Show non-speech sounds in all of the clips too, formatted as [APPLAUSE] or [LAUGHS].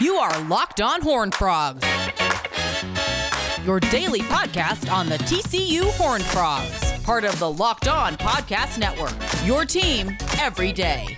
You are Locked On Horn Frogs, your daily podcast on the TCU Horn Frogs, part of the Locked On Podcast Network. Your team every day.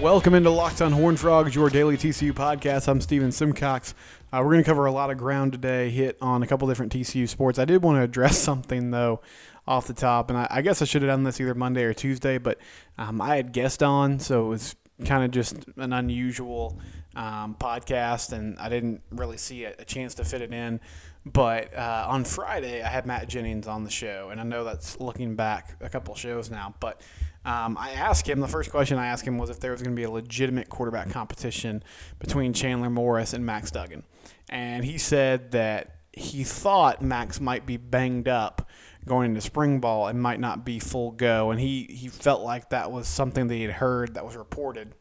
Welcome into Locked On Horn Frogs, your daily TCU podcast. I'm Steven Simcox. Uh, we're going to cover a lot of ground today, hit on a couple different TCU sports. I did want to address [LAUGHS] something, though, off the top, and I, I guess I should have done this either Monday or Tuesday, but um, I had guest on, so it was kind of just an unusual um, podcast, and I didn't really see a, a chance to fit it in. But uh, on Friday, I had Matt Jennings on the show, and I know that's looking back a couple shows now, but um, I asked him, the first question I asked him was if there was going to be a legitimate quarterback competition between Chandler Morris and Max Duggan. And he said that he thought Max might be banged up going into spring ball and might not be full go. And he, he felt like that was something that he had heard that was reported.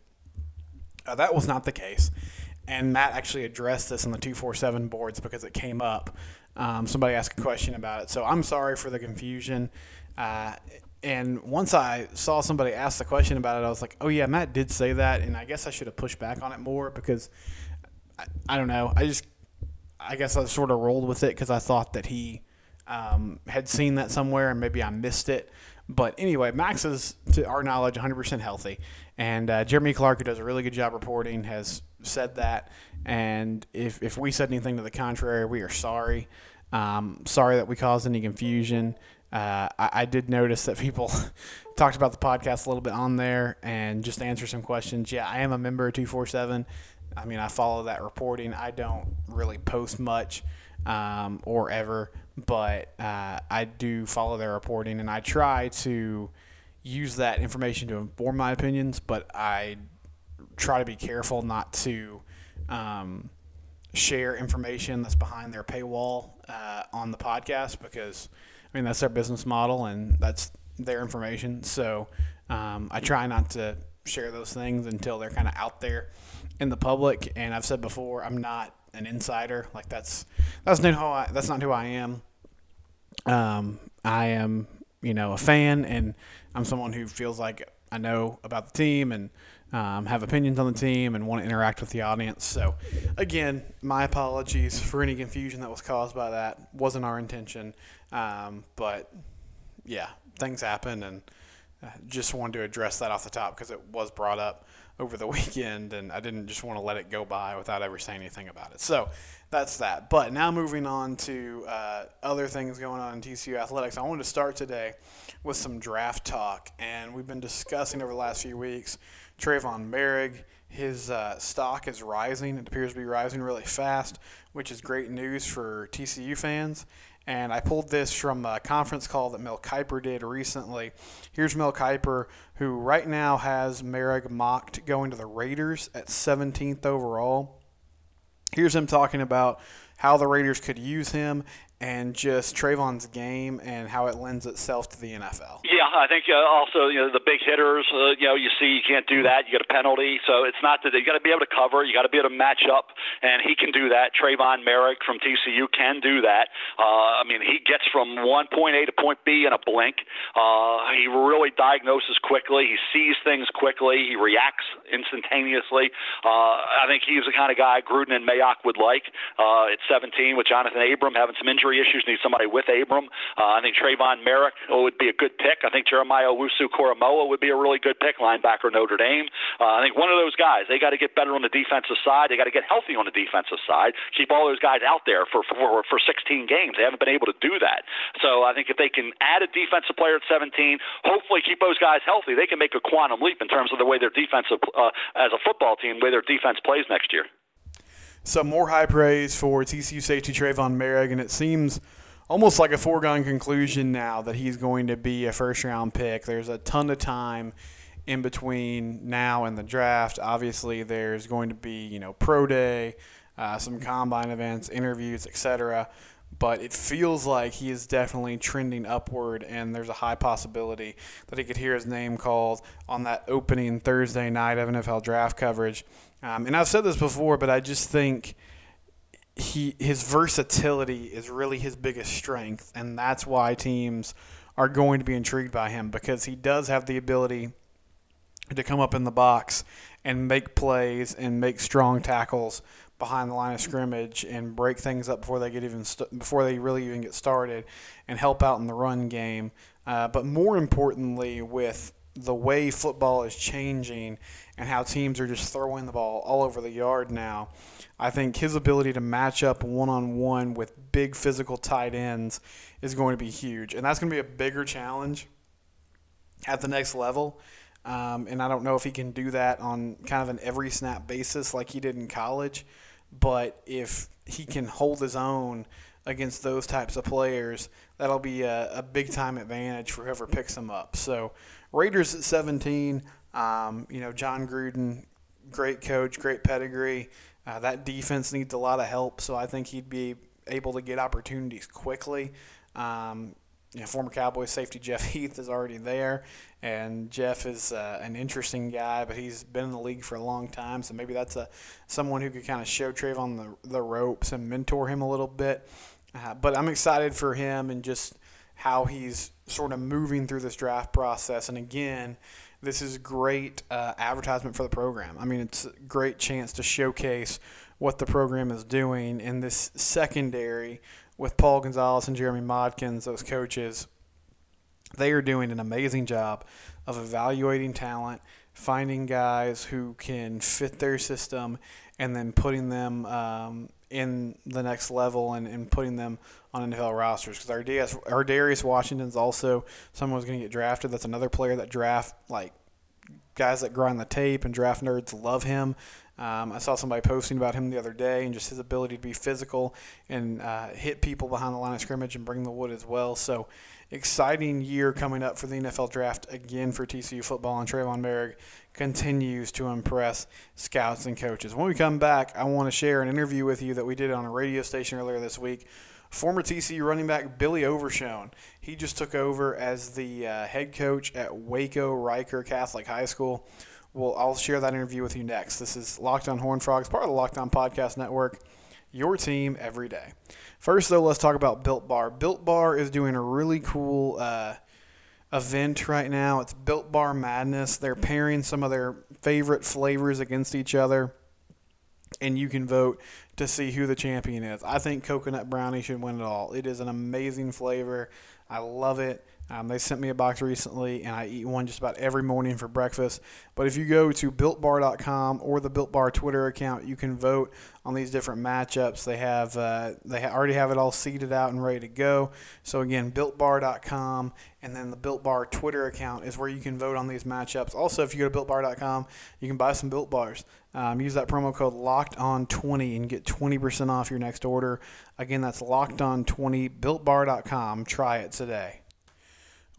Uh, that was not the case. And Matt actually addressed this on the 247 boards because it came up. Um, somebody asked a question about it. So I'm sorry for the confusion. Uh, and once I saw somebody ask the question about it, I was like, oh, yeah, Matt did say that. And I guess I should have pushed back on it more because I, I don't know. I just, I guess I sort of rolled with it because I thought that he um, had seen that somewhere and maybe I missed it. But anyway, Max is, to our knowledge, 100% healthy. And uh, Jeremy Clark, who does a really good job reporting, has said that. And if, if we said anything to the contrary, we are sorry. Um, sorry that we caused any confusion. Uh, I, I, did notice that people [LAUGHS] talked about the podcast a little bit on there and just answer some questions. Yeah, I am a member of 247. I mean, I follow that reporting. I don't really post much um, or ever, but uh, I do follow their reporting and I try to use that information to inform my opinions, but I try to be careful not to um, share information that's behind their paywall uh, on the podcast because I mean that's their business model and that's their information. So um, I try not to share those things until they're kind of out there in the public. And I've said before, I'm not an insider. Like that's that's not who I that's not who I am. Um, I am you know a fan, and I'm someone who feels like I know about the team and um, have opinions on the team and want to interact with the audience. So, again, my apologies for any confusion that was caused by that. Wasn't our intention, um, but yeah, things happen, and uh, just wanted to address that off the top because it was brought up over the [LAUGHS] weekend, and I didn't just want to let it go by without ever saying anything about it. So that's that. But now moving on to uh, other things going on in TCU athletics, I wanted to start today with some draft talk, and we've been discussing over the last few weeks Tre'von Moehrig. His uh, stock is rising. It appears to be rising really fast, which is great news for TCU fans. And I pulled this from a conference call that Mel Kiper did recently. Here's Mel Kiper, who right now has Moehrig mocked going to the Raiders at 17th overall. Here's him talking about how the Raiders could use him and just Tre'von's game and how it lends itself to the NFL. Yeah, I think uh, also you know the big hitters. Uh, you know, you see you can't do that. You get a penalty, so it's not that you got to be able to cover. You got to be able to match up, and he can do that. Tre'von Moehrig from TCU can do that. Uh, I mean, he gets from one point A to point B in a blink. Uh, he really diagnoses quickly. He sees things quickly. He reacts instantaneously. Uh, I think he's the kind of guy Gruden and Mayock would like uh, at 17 with Jonathan Abram having some injury injury issues, need somebody with Abram. Uh, I think Tre'von Moehrig would be a good pick. I think Jeremiah Owusu-Koramoah would be a really good pick, linebacker Notre Dame. Uh, I think one of those guys. They got to get better on the defensive side. They got to get healthy on the defensive side. Keep all those guys out there for for for 16 games. They haven't been able to do that. So I think if they can add a defensive player at 17, hopefully keep those guys healthy, they can make a quantum leap in terms of the way their defensive uh, as a football team, the way their defense plays next year some more high praise for TCU safety Tre'von Moehrig, and it seems almost like a foregone conclusion now that he's going to be a first round pick. There's a ton of time in between now and the draft. Obviously, there's going to be you know pro day, uh, some combine events, interviews, etc. But it feels like he is definitely trending upward, and there's a high possibility that he could hear his name called on that opening Thursday night of NFL draft coverage. Um, and I've said this before, but I just think he his versatility is really his biggest strength, and that's why teams are going to be intrigued by him because he does have the ability to come up in the box and make plays and make strong tackles behind the line of scrimmage and break things up before they get even st- before they really even get started and help out in the run game. Uh, but more importantly, with the way football is changing and how teams are just throwing the ball all over the yard now, I think his ability to match up one on one with big physical tight ends is going to be huge. And that's going to be a bigger challenge at the next level. Um, and I don't know if he can do that on kind of an every snap basis like he did in college. But if he can hold his own against those types of players, that'll be a, a big time advantage for whoever picks them up. So Raiders at 17, um, you know, Jon Gruden, great coach, great pedigree. Uh, that defense needs a lot of help, so I think he'd be able to get opportunities quickly. Um, you know, former Cowboys safety Jeff [LAUGHS] Heath is already there, and Jeff is uh, an interesting guy, but he's been in the league for a long time, so maybe that's a someone who could kind of show Tre'von the the ropes and mentor him a little bit. Uh, but I'm excited for him and just how he's sort of moving through this draft process. And again, this is great uh, advertisement for the program. I mean, it's a great chance to showcase what the program is doing in this secondary with Paul Gonzales and Jeremy Modkins, those coaches, they are doing an amazing job of evaluating talent, finding guys who can fit their system, and then putting them um, in the next level and, and putting them on NFL rosters. Because our, DS, Ar'Darius Washington's also someone who's going to get drafted. That's another player that draft like guys that grind the tape and draft nerds love him. Um, I saw somebody posting about him the other day and just his ability to be physical and uh, hit people behind the line of scrimmage and bring the wood as well. So, exciting year coming up for the NFL draft again for TCU football. And Tre'von Moehrig continues to impress scouts and coaches. When we come back, I want to share an interview with you that we did on a radio station earlier this week. Former TCU running back Billy Overshone. He just took over as the uh, head coach at Waco Reicher Catholic High School. Well, I'll share that interview with you next. This is Locked on Horn Frogs, part of the Locked on Podcast Network. Your team every day. First, though, let's talk about Built Bar. Built Bar is doing a really cool uh, event right now. It's Built Bar Madness. They're pairing some of their favorite flavors against each other, and you can vote to see who the champion is. I think coconut brownie should win it all. It is an amazing flavor. I love it. Um, they sent me a box recently, and I eat one just about every morning for breakfast. But if you go to BuiltBar.com or the Built Bar Twitter account, you can vote on these different matchups. They have uh, they already have it all seeded out and ready to go. So again, BuiltBar.com and then the Built Bar Twitter account is where you can vote on these matchups. Also, if you go to BuiltBar.com, you can buy some Built Bars. Um, use that promo code Locked On 20 and get 20% off your next order. Again, that's Locked On 20. BuiltBar.com. Try it today.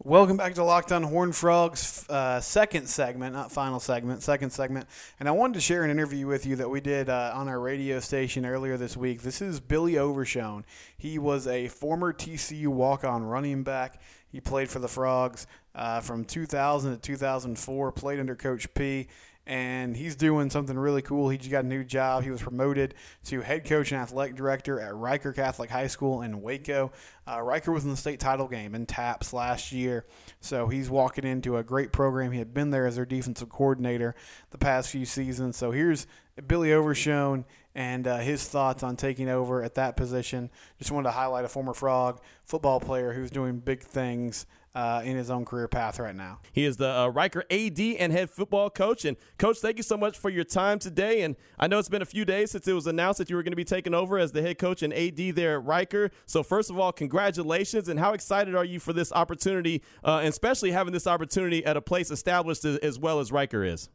Welcome back to Locked On Horn Frogs, uh, second segment, not final segment, second segment. And I wanted to share an interview with you that we did uh, on our radio station earlier this week. This is Billy Overshone. He was a former TCU walk on running back. He played for the Frogs uh, from 2000 to 2004, played under Coach P and he's doing something really cool. He just got a new job. He was promoted to head coach and athletic director at Reicher Catholic High School in Waco. Uh, Reicher was in the state title game in TAPPS last year, so he's walking into a great program. He had been there as their defensive coordinator the past few seasons. So here's Billy Overshone and uh, his thoughts on taking over at that position. Just wanted to highlight a former Frog football player who's doing big things uh, in his own career path right now. He is the uh, Reicher AD and head football coach. And coach, thank you so much for your time today. And I know it's been a few days since it was announced that you were going to be taking over as the head coach and AD there at Reicher. So first of all, congratulations! And how excited are you for this opportunity, uh, and especially having this opportunity at a place established as, as well as Reicher is?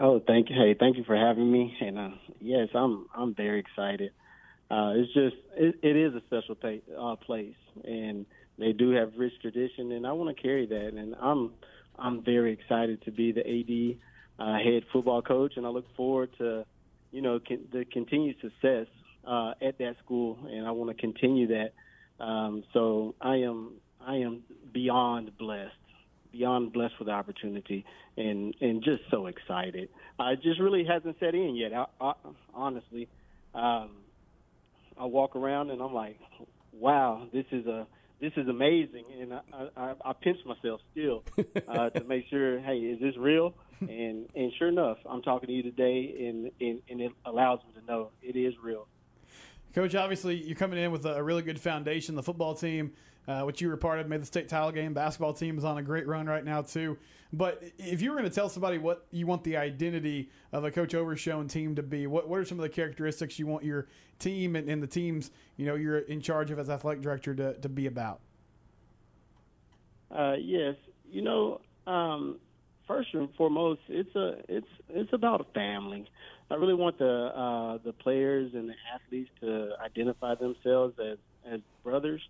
Oh, thank you. Hey, thank you for having me. And uh, yes, I'm I'm very excited. Uh, it's just it, it is a special pay, uh, place, and they do have rich tradition, and I want to carry that. And I'm I'm very excited to be the AD uh, head football coach, and I look forward to you know con- the continued success uh, at that school, and I want to continue that. Um, so I am I am beyond blessed, beyond blessed with the opportunity, and and just so excited. Uh, it just really hasn't set in yet. I, I, honestly, um, I walk around and I'm like, wow, this is a this is amazing, and I, I, I pinch myself still uh, [LAUGHS] to make sure, hey, is this real? And and sure enough, I'm talking to you today, and, and and it allows me to know it is real. Coach, obviously you're coming in with a really good foundation. The football team, uh, which you were part of, made the state title game. Basketball team is on a great run right now too. But if you were going to tell somebody what you want the identity of a Coach Overshone team to be, what what are some of the characteristics you want your team and, and the teams you know you're in charge of as athletic director to, to be about? Uh, yes, you know, um, first and foremost, it's a it's it's about a family. I really want the uh, the players and the athletes to identify themselves as as brothers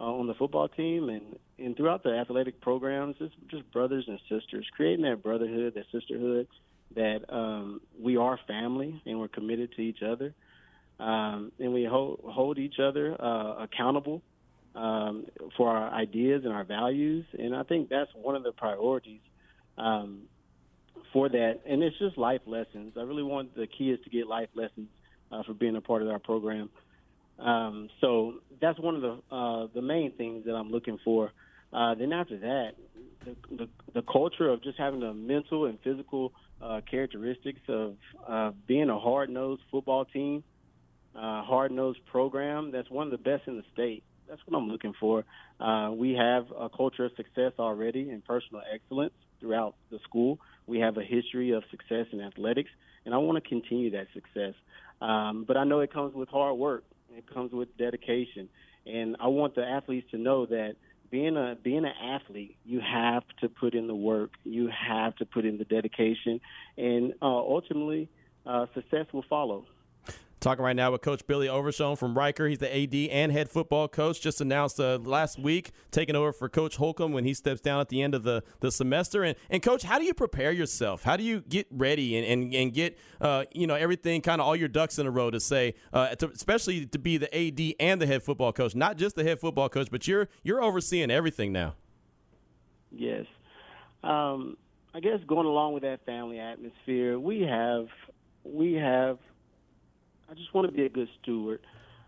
uh, on the football team and and throughout the athletic programs. It's just brothers and sisters, creating that brotherhood, that sisterhood, that um, we are family and we're committed to each other, um, and we hold hold each other uh, accountable um, for our ideas and our values. And I think that's one of the priorities um, for that. And it's just life lessons. I really want the kids to get life lessons uh, for being a part of our program. Um, so that's one of the uh, the main things that I'm looking for. Uh, then after that, the, the, the culture of just having the mental and physical uh, characteristics of uh, being a hard nosed football team, uh, hard nosed program that's one of the best in the state that's what I'm looking for. Uh, we have a culture of success already and personal excellence throughout the school. We have a history of success in athletics, and I want to continue that success. Um, but I know it comes with hard work. It comes with dedication, and I want the athletes to know that being a being an athlete, you have to put in the work. You have to put in the dedication, and uh, ultimately, uh, success will follow. Talking right now with Coach Billy Overshone from Reicher. He's the AD and head football coach. Just announced uh, last week, taking over for Coach Holcomb when he steps down at the end of the, the semester. And, and Coach, how do you prepare yourself? How do you get ready and, and, and get uh, you know everything, kind of all your ducks in a row to say, uh, to, especially to be the AD and the head football coach, not just the head football coach, but you're you're overseeing everything now. Yes, um, I guess going along with that family atmosphere, we have we have I just want to be a good steward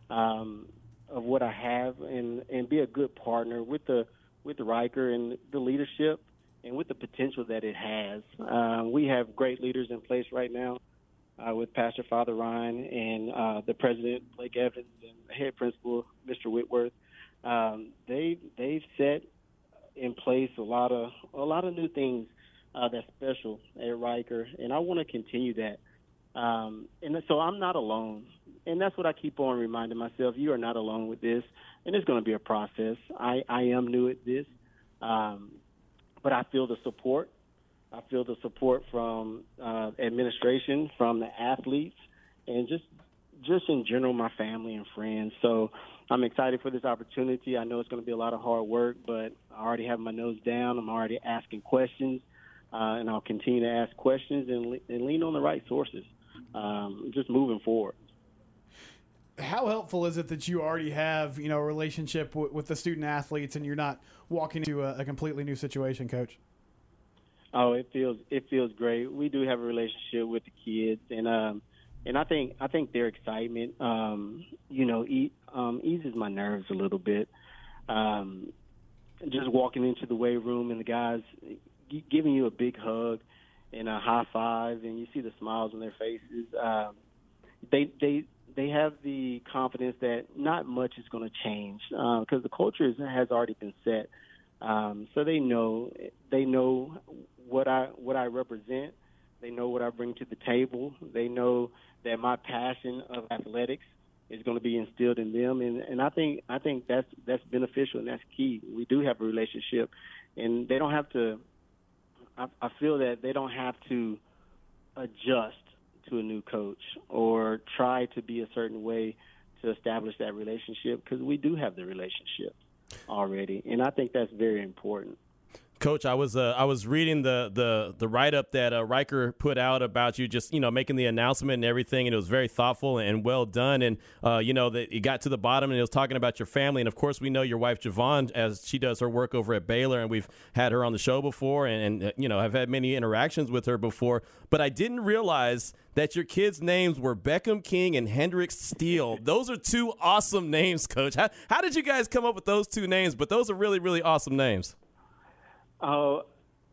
um, of what I have and and be a good partner with the with Reicher and the leadership and with the potential that it has. Uh, we have great leaders in place right now uh, with Pastor Father Ryan and uh, the president Blake Evans and the head principal Mr. Whitworth. Um, they they've set in place a lot of a lot of new things uh, that's special at Reicher, and I want to continue that. Um, and so I'm not alone. And that's what I keep on reminding myself. You are not alone with this. And it's going to be a process. I, I am new at this. Um, but I feel the support. I feel the support from uh, administration, from the athletes, and just just in general, my family and friends. So I'm excited for this opportunity. I know it's going to be a lot of hard work, but I already have my nose down. I'm already asking questions, uh, and I'll continue to ask questions and, le- and lean on the right sources um, just moving forward. How helpful is it that you already have you know a relationship w- with the student athletes and you're not walking into a, a completely new situation, Coach? Oh, it feels it feels great. We do have a relationship with the kids, and um, and I think I think their excitement, um, you know, e- um, eases my nerves a little bit. Um, just walking into the weight room and the guys giving you a big hug and a high five, and you see the smiles on their faces. Um, they they they have the confidence that not much is going to change because uh, the culture is, has already been set. Um, so they know they know what I what I represent. They know what I bring to the table. They know that my passion of athletics is going to be instilled in them, and, and I think I think that's that's beneficial and that's key. We do have a relationship, and they don't have to I, I feel that they don't have to adjust to a new coach or try to be a certain way to establish that relationship because we do have the relationship already, and I think that's very important. Coach, I was uh, I was reading the the the write up that uh, Reicher put out about you, just you know making the announcement and everything, and it was very thoughtful and well done. And uh, you know that it got to the bottom, and it was talking about your family, and of course we know your wife Javon as she does her work over at Baylor, and we've had her on the show before, and, and uh, you know have had many interactions with her before. But I didn't realize that your kids' names were Beckham King and Hendrix Steele. Those are two awesome names, Coach. How, how did you guys come up with those two names? But those are really really awesome names. Oh,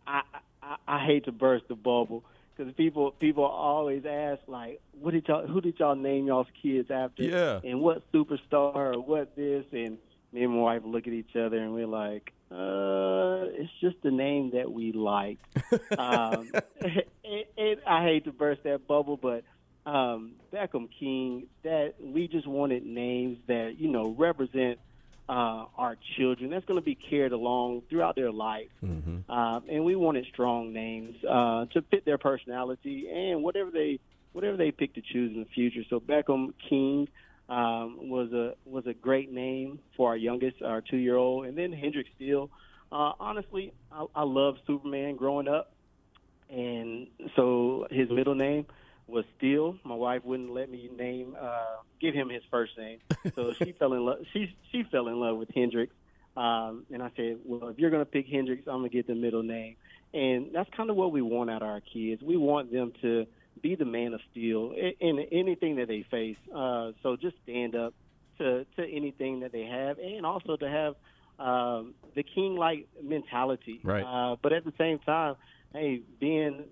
I, I I hate to burst the bubble because people people always ask like, what did y'all who did y'all name y'all's kids after? Yeah. And what superstar or what this? And me and my wife look at each other and we're like, uh, it's just the name that we like. [LAUGHS] um, [LAUGHS] it, it, I hate to burst that bubble, but um, Beckham King, that we just wanted names that you know represent uh, our children. That's going to be carried along throughout their life. Mm-hmm. Uh, and we wanted strong names uh, to fit their personality and whatever they whatever they pick to choose in the future. So Beckham King um, was a was a great name for our youngest, our two year old, and then Hendrix Steele. Uh, honestly, I, I love Superman growing up, and so his middle name was Steele. My wife wouldn't let me name uh, give him his first name, so she [LAUGHS] fell in love. She she fell in love with Hendrix, um, and I said, well, if you're going to pick Hendrix, I'm going to get the middle name, and that's kind of what we want out of our kids. We want them to be the man of steel in, in anything that they face. Uh, so just stand up to to anything that they have, and also to have um, the king-like mentality. Right. Uh, but at the same time, hey, being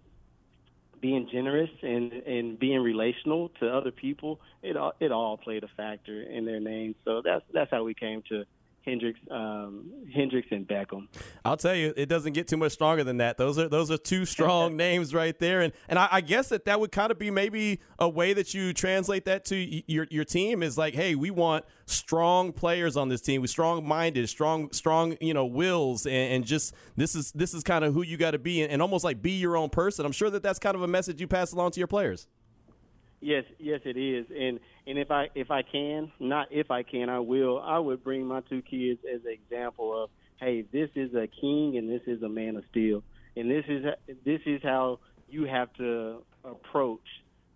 being generous and and being relational to other people, it all it all played a factor in their names. So that's that's how we came to Hendrix, um, Hendrix and Beckham. I'll tell you, it doesn't get too much stronger than that. Those are those are two [LAUGHS] strong names right there, and and I, I, guess that that would kind of be maybe a way that you translate that to your your team is like, hey, we want strong players on this team, we strong minded, strong strong you know wills, and, and, just this is this is kind of who you got to be, and, and almost like be your own person. I'm sure that that's kind of a message you pass along to your players. Yes, yes, it is, and and if I if I can, not if I can, I will. I would bring my two kids as an example of, hey, this is a king and this is a man of steel, and this is this is how you have to approach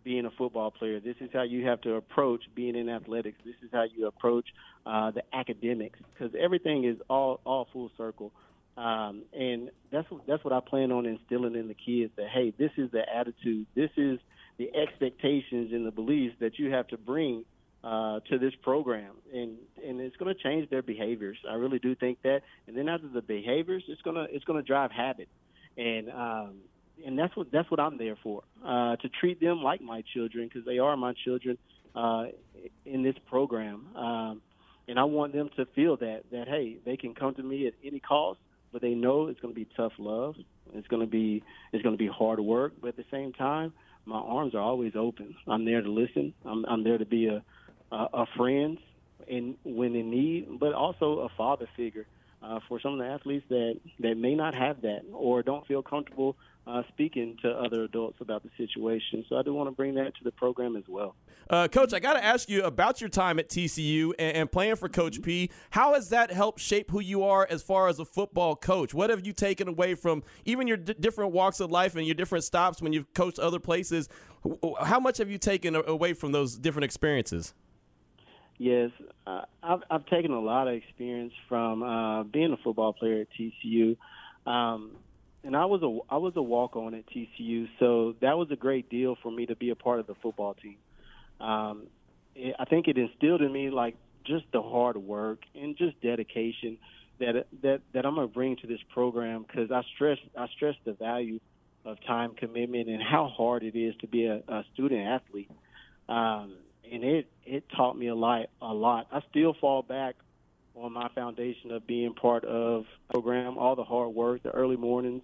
being a football player. This is how you have to approach being in athletics. This is how you approach uh, the academics because everything is all all full circle. Um, and that's that's what I plan on instilling in the kids that hey, this is the attitude. This is the expectations and the beliefs that you have to bring uh, to this program, and and it's going to change their behaviors. I really do think that, and then after the behaviors, it's gonna it's gonna drive habit, and um, and that's what that's what I'm there for uh, to treat them like my children because they are my children uh, in this program, um, and I want them to feel that that hey they can come to me at any cost, but they know it's going to be tough love, it's going to be it's going to be hard work, but at the same time my arms are always open. I'm there to listen. I'm, I'm there to be a, a, a friend in when in need, but also a father figure uh, for some of the athletes that that may not have that or don't feel comfortable uh, speaking to other adults about the situation. So I do want to bring that to the program as well. Uh, Coach, I got to ask you about your time at TCU and, and, playing for Coach P. How has that helped shape who you are as far as a football coach? What have you taken away from even your d- different walks of life and your different stops when you've coached other places? How much have you taken away from those different experiences? Yes, uh, I've, I've taken a lot of experience from uh, being a football player at TCU. Um, and I was a I was a walk on at TCU, so that was a great deal for me to be a part of the football team. Um, it, I think it instilled in me like just the hard work and just dedication that that that I'm gonna bring to this program because I stress I stress the value of time commitment and how hard it is to be a, a student athlete. Um, and it it taught me a lot a lot. I still fall back on my foundation of being part of program, all the hard work, the early mornings,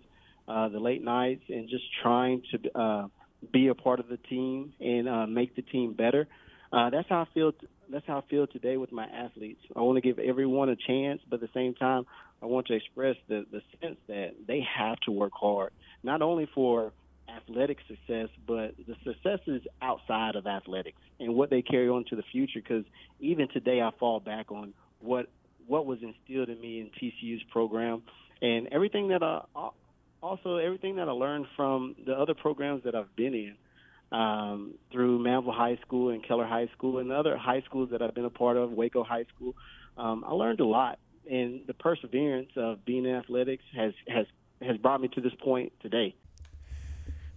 uh, the late nights, and just trying to uh, be a part of the team and uh, make the team better. Uh, that's how I feel. T- that's how I feel today with my athletes. I want to give everyone a chance, but at the same time, I want to express the the sense that they have to work hard, not only for athletic success, but the successes outside of athletics and what they carry on to the future. Because even today, I fall back on what what was instilled in me in TCU's program, and everything that I also everything that I learned from the other programs that I've been in um, through Manvel High School and Keller High School and other high schools that I've been a part of, Waco High School. Um, I learned a lot, and the perseverance of being in athletics has has has brought me to this point today.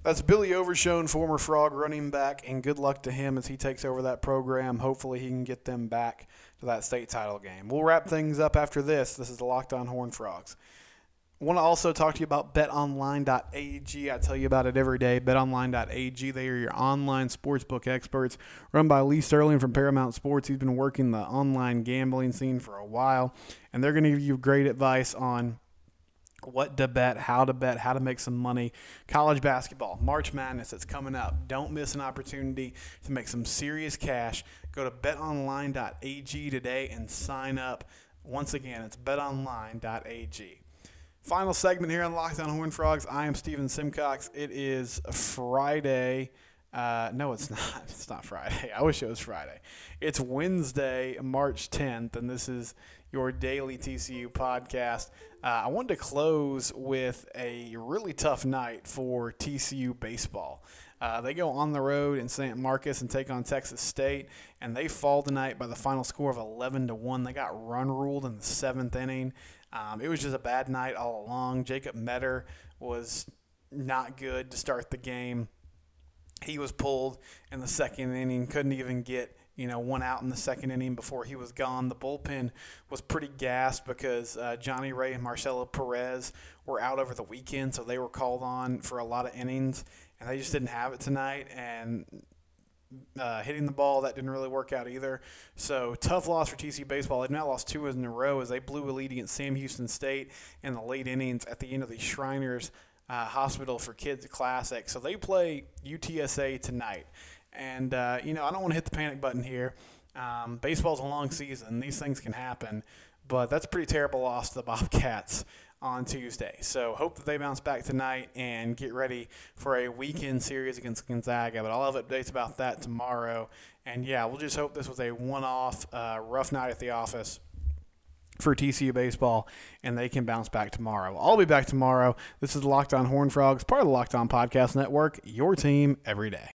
That's Billy Overshone, former Frog running back, and good luck to him as he takes over that program. Hopefully, he can get them back to that state title game. We'll wrap things up after this. This is the Locked On Horn Frogs. Want to also talk to you about betonline.ag. I tell you about it every day. Betonline.ag, they are your online sportsbook experts, run by Lee Sterling from Paramount Sports. He's been working the online gambling scene for a while, and they're going to give you great advice on what to bet, how to bet, how to make some money. College basketball, March Madness, it's coming up. Don't miss an opportunity to make some serious cash. Go to betonline.ag today and sign up. Once again, it's betonline.ag. Final segment here on Locked On Horn Frogs. I am Steven Simcox. It is Friday. Uh, no, it's [LAUGHS] not. It's not Friday. I wish it was Friday. It's Wednesday, March 10th, and this is your daily TCU podcast. Uh, I wanted to close with a really tough night for TCU baseball. Uh, they go on the road in San Marcos and take on Texas State, and they fall tonight by the final score of 11 to one. They got run ruled in the seventh inning. Um, it was just a bad night all along. Jacob Meador was not good to start the game. He was pulled in the second inning, couldn't even get you know, one out in the second inning before he was gone. The bullpen was pretty gassed because uh, Johnny Ray and Marcelo Perez were out over the weekend, so they were called on for a lot of innings, and they just didn't have it tonight. And uh, hitting the ball that didn't really work out either. So tough loss for TC baseball. They've now lost two in a row as they blew a lead against Sam Houston State in the late innings at the end of the Shriners uh, Hospital for Kids Classic. So they play UTSA tonight. And, uh, you know, I don't want to hit the panic button here. Um, baseball's a long season. These things can happen. But that's a pretty terrible loss to the [LAUGHS] Bobcats on Tuesday. So hope that they bounce back tonight and get ready for a weekend series against Gonzaga. But I'll have updates about that tomorrow. And yeah, we'll just hope this was a one-off uh, rough night at the office for TCU baseball, and they can bounce back tomorrow. I'll be back tomorrow. This is Locked On Horn Frogs, part of the Locked On Podcast Network. Your team every day.